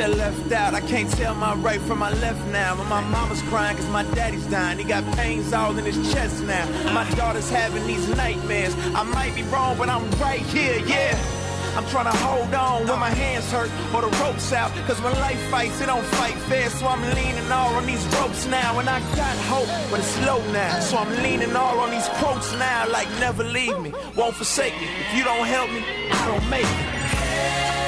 feel left out, I can't tell my right from my left now. And my mama's crying cause my daddy's dying. He got pains all in his chest now. My daughter's having these nightmares. I might be wrong, but I'm right here, yeah. I'm trying to hold on when my hands hurt or the ropes out. Cause when life fights, it don't fight fair. So I'm leaning all on these ropes now. And I got hope, but it's low now. So I'm leaning all on these quotes now. Like never leave me, won't forsake me. If you don't help me, I don't make it.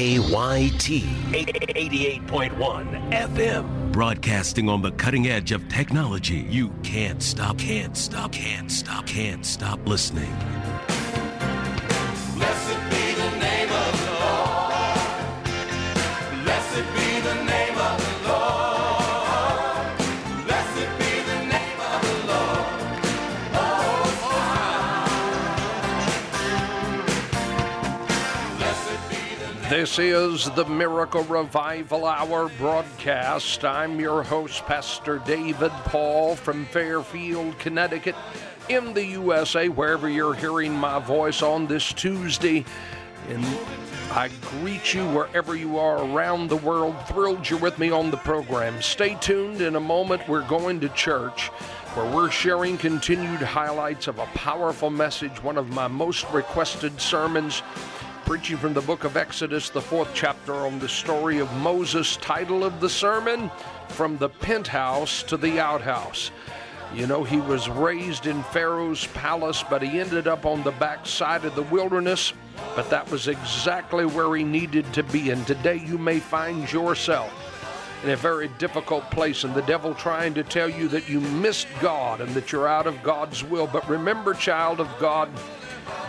KAYT 88.1 FM. Broadcasting on the cutting edge of technology. You can't stop, can't stop, can't stop, can't stop listening. This is the Miracle Revival Hour broadcast. I'm your host, Pastor David Paul from Fairfield, Connecticut, in the USA, wherever you're hearing my voice on this Tuesday. And I greet you wherever you are around the world. Thrilled you're with me on the program. Stay tuned. In a moment, we're going to church where we're sharing continued highlights of a powerful message, one of my most requested sermons preaching from the book of Exodus, the fourth chapter, on the story of Moses. Title of the sermon From the Penthouse to the Outhouse. You know, he was raised in Pharaoh's palace, but he ended up on the backside of the wilderness. But that was exactly where he needed to be. And today you may find yourself in a very difficult place, and the devil trying to tell you that you missed God and that you're out of God's will. But remember, child of God,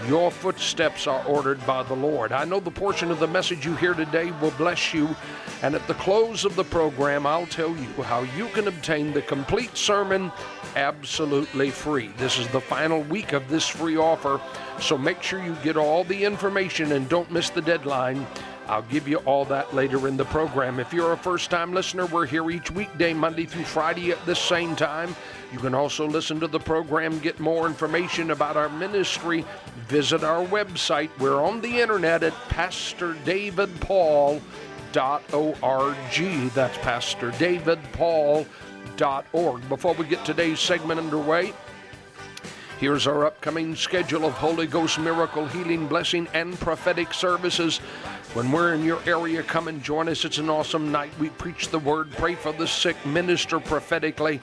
your footsteps are ordered by the Lord. I know the portion of the message you hear today will bless you, and at the close of the program, I'll tell you how you can obtain the complete sermon absolutely free. This is the final week of this free offer, so make sure you get all the information and don't miss the deadline. I'll give you all that later in the program. If you're a first time listener, we're here each weekday, Monday through Friday at this same time. You can also listen to the program, get more information about our ministry, visit our website. We're on the internet at pastordavidpaul.org. That's pastordavidpaul.org. Before we get today's segment underway, Here's our upcoming schedule of Holy Ghost miracle, healing, blessing, and prophetic services. When we're in your area, come and join us. It's an awesome night. We preach the word, pray for the sick, minister prophetically.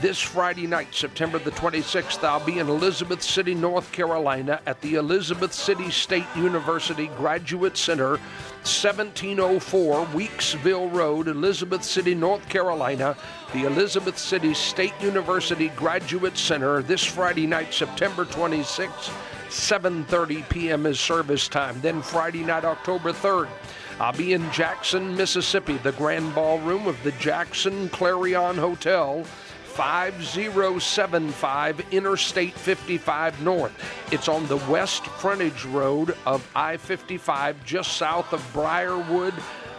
This Friday night, September the 26th, I'll be in Elizabeth City, North Carolina at the Elizabeth City State University Graduate Center, 1704 Weeksville Road, Elizabeth City, North Carolina. The Elizabeth City State University Graduate Center this Friday night, September 26th. 7:30 p.m. is service time. Then Friday night, October 3rd, I'll be in Jackson, Mississippi, the Grand Ballroom of the Jackson Clarion Hotel. 5075 Interstate 55 North. It's on the west frontage road of I 55, just south of Briarwood.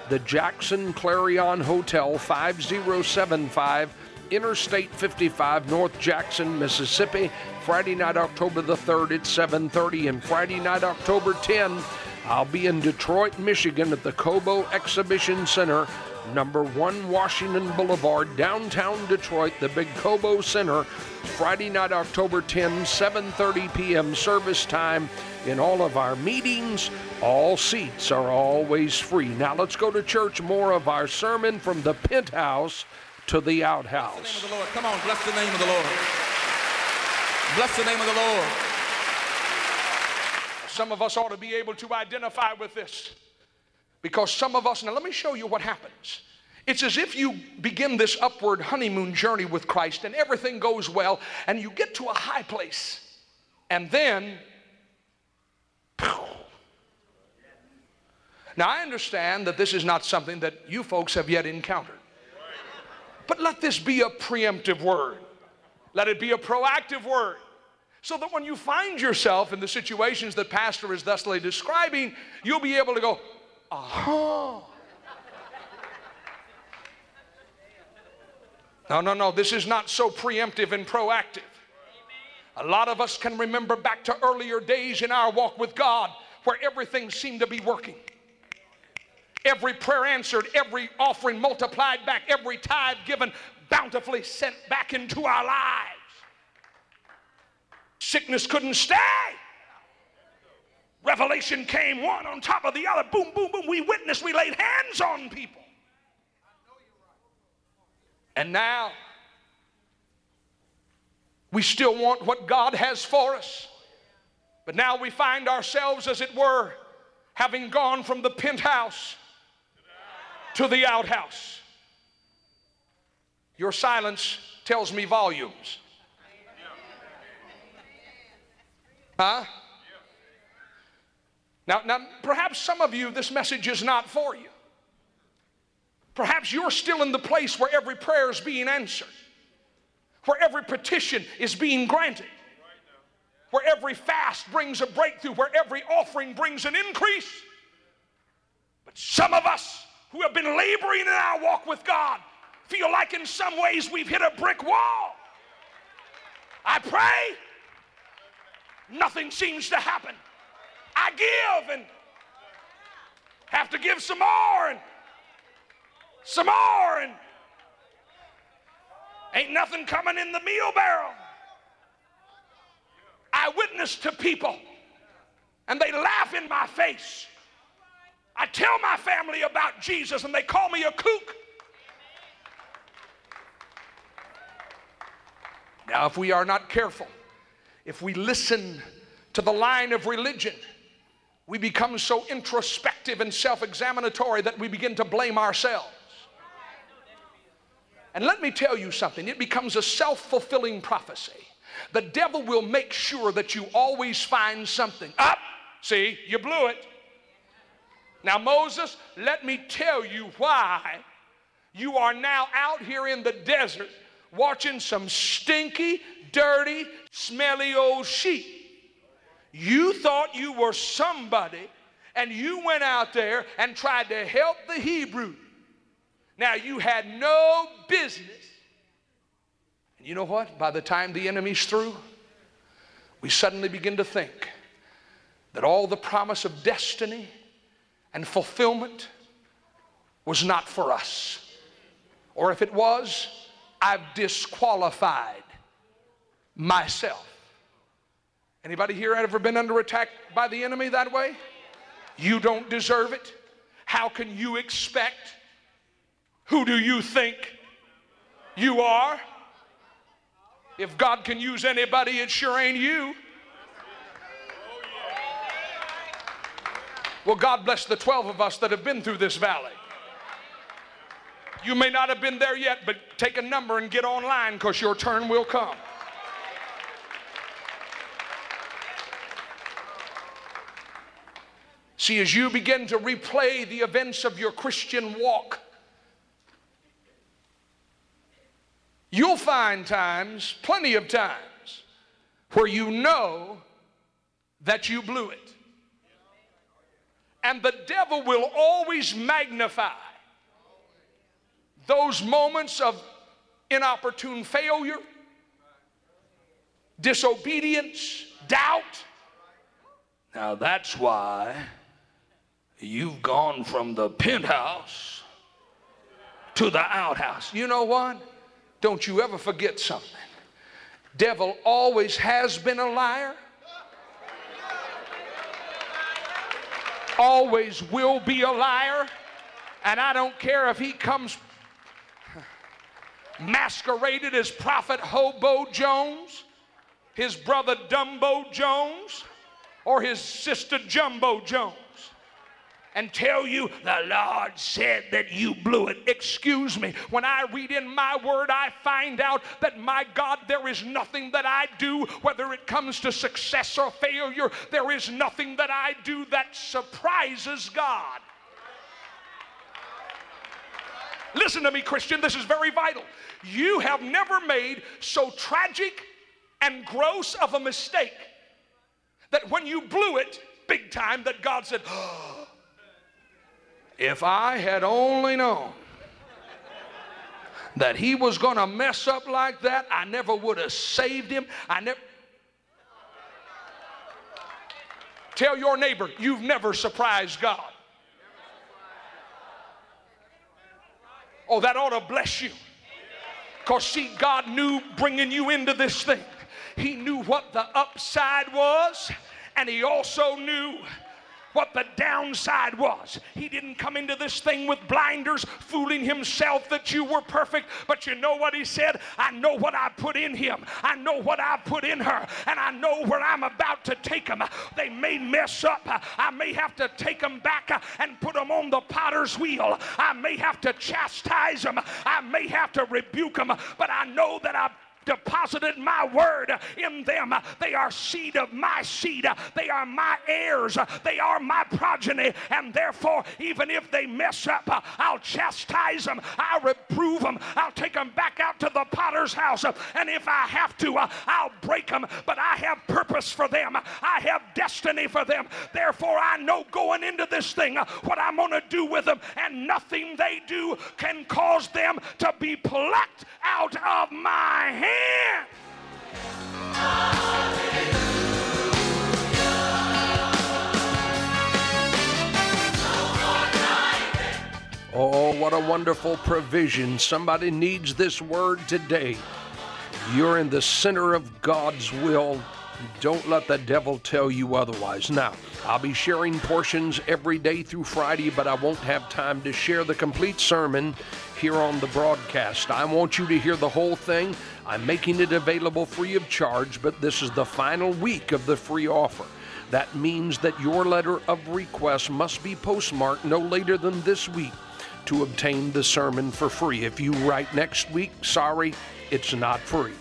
The Jackson Clarion Hotel, 5075 Interstate 55, North Jackson, Mississippi. Friday night, October the 3rd at 7:30, and Friday night, October 10, I'll be in Detroit, Michigan, at the Cobo Exhibition Center. number 1 Washington Boulevard, downtown Detroit, the Big Cobo Center. Friday night, October 10, 7:30 p.m. service time. In all of our meetings, all seats are always free. Now let's go to church. More of our sermon from the penthouse to the the outhouse. the Lord. Come on, bless the name of the Lord. Bless the name of the Lord. Some of us ought to be able to identify with this because some of us, now let me show you what happens. It's as if you begin this upward honeymoon journey with Christ and everything goes well and you get to a high place and then, phew. now I understand that this is not something that you folks have yet encountered. But let this be a preemptive word. Let it be a proactive word. So that when you find yourself in the situations that Pastor is thusly describing, you'll be able to go, aha. No, no, no, this is not so preemptive and proactive. A lot of us can remember back to earlier days in our walk with God where everything seemed to be working. Every prayer answered, every offering multiplied back, every tithe given bountifully sent back into our lives. Sickness couldn't stay. Revelation came one on top of the other. Boom, boom, boom. We witnessed, we laid hands on people. And now, we still want what God has for us. But now we find ourselves, as it were, having gone from the penthouse to the outhouse. Your silence tells me volumes. Huh? Now, now, perhaps some of you, this message is not for you. Perhaps you're still in the place where every prayer is being answered, where every petition is being granted, where every fast brings a breakthrough, where every offering brings an increase. But some of us who have been laboring in our walk with God feel like in some ways we've hit a brick wall. I pray, nothing seems to happen. I give and have to give some more and some more and ain't nothing coming in the meal barrel. I witness to people and they laugh in my face. I tell my family about Jesus and they call me a kook. Now, if we are not careful, if we listen to the line of religion, we become so introspective and self examinatory that we begin to blame ourselves. And let me tell you something it becomes a self fulfilling prophecy. The devil will make sure that you always find something. Up, see, you blew it. Now, Moses, let me tell you why you are now out here in the desert watching some stinky, dirty, smelly old sheep. You thought you were somebody, and you went out there and tried to help the Hebrew. Now, you had no business. And you know what? By the time the enemy's through, we suddenly begin to think that all the promise of destiny and fulfillment was not for us. Or if it was, I've disqualified myself. Anybody here ever been under attack by the enemy that way? You don't deserve it. How can you expect? Who do you think you are? If God can use anybody, it sure ain't you. Well, God bless the 12 of us that have been through this valley. You may not have been there yet, but take a number and get online because your turn will come. See, as you begin to replay the events of your Christian walk, you'll find times, plenty of times, where you know that you blew it. And the devil will always magnify those moments of inopportune failure, disobedience, doubt. Now that's why you've gone from the penthouse to the outhouse. You know what? Don't you ever forget something. Devil always has been a liar. Always will be a liar. And I don't care if he comes masqueraded as Prophet Hobo Jones, his brother Dumbo Jones, or his sister Jumbo Jones and tell you the Lord said that you blew it. Excuse me. When I read in my word, I find out that my God, there is nothing that I do, whether it comes to success or failure, there is nothing that I do that surprises God. Listen to me, Christian, this is very vital. You have never made so tragic and gross of a mistake that when you blew it big time, that God said, oh, If I had only known that he was going to mess up like that, I never would have saved him. I never. Tell your neighbor, you've never surprised God. Oh, that ought to bless you. Because, see, God knew bringing you into this thing, He knew what the upside was, and He also knew what the downside was. He didn't come into this thing with blinders, fooling himself that you were perfect. But you know what he said? I know what I put in him, I know what I put in her, and I know where I'm about to take them. They may mess up. I may have to take them back and put them on the potter's wheel. I may have to chastise them. I may have to rebuke them, but I know that I deposited my word in them. They are seed of my seed. They are my heirs. They are my progeny. And therefore, even if they mess up, I'll chastise them. I'll reprove them. I'll take them back out to the potter's house. And if I have to, I'll break them. But I have purpose for them. I have destiny for them. Therefore, I know going into this thing what I'm going to do with them. And nothing they do can cause them to be plucked out of my hand. Oh, oh, what a wonderful provision. Somebody needs this word today. You're in the center of God's will. Don't let the devil tell you otherwise. Now, I'll be sharing portions every day through Friday, but I won't have time to share the complete sermon here on the broadcast. I want you to hear the whole thing. I'm making it available free of charge, but this is the final week of the free offer. That means that your letter of request must be postmarked no later than this week to obtain the sermon for free. If you write next week, sorry, it's not free.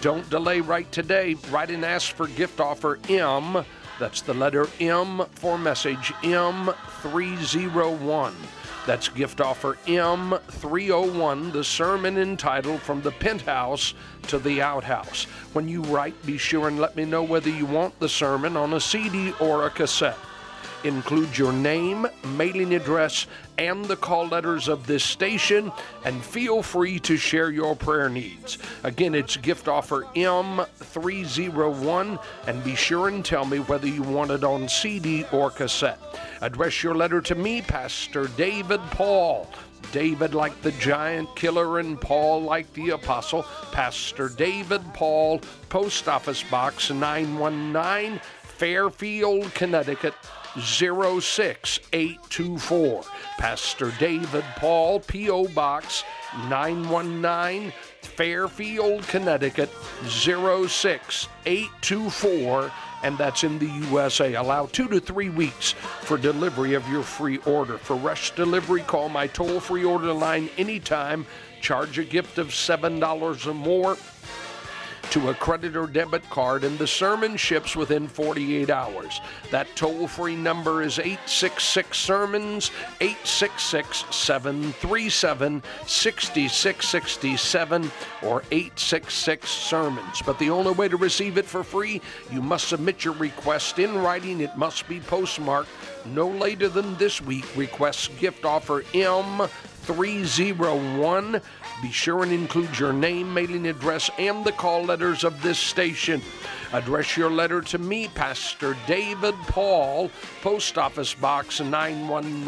Don't delay, write today. Write and ask for gift offer M. That's the letter M for message M301. That's gift offer M301, the sermon entitled From the Penthouse to the Outhouse. When you write, be sure and let me know whether you want the sermon on a CD or a cassette. Include your name, mailing address, and the call letters of this station, and feel free to share your prayer needs. Again, it's gift offer M301, and be sure and tell me whether you want it on CD or cassette. Address your letter to me, Pastor David Paul. David like the giant killer and Paul like the apostle. Pastor David Paul, Post Office Box 919, Fairfield, Connecticut 06824. Pastor David Paul, P.O. Box 919, Fairfield, Connecticut 06824 and that's in the USA. Allow two to three weeks for delivery of your free order. For rush delivery, call my toll free order line anytime. Charge a gift of $7 or more to a credit or debit card, and the sermon ships within 48 hours. That toll free number is 866 Sermons, 866 737 6667, or 866 Sermons. But the only way to receive it for free, you must submit your request in writing. It must be postmarked no later than this week. Request gift offer M301. Be sure and include your name, mailing address, and the call letters of this station. Address your letter to me, Pastor David Paul, Post Office Box 919.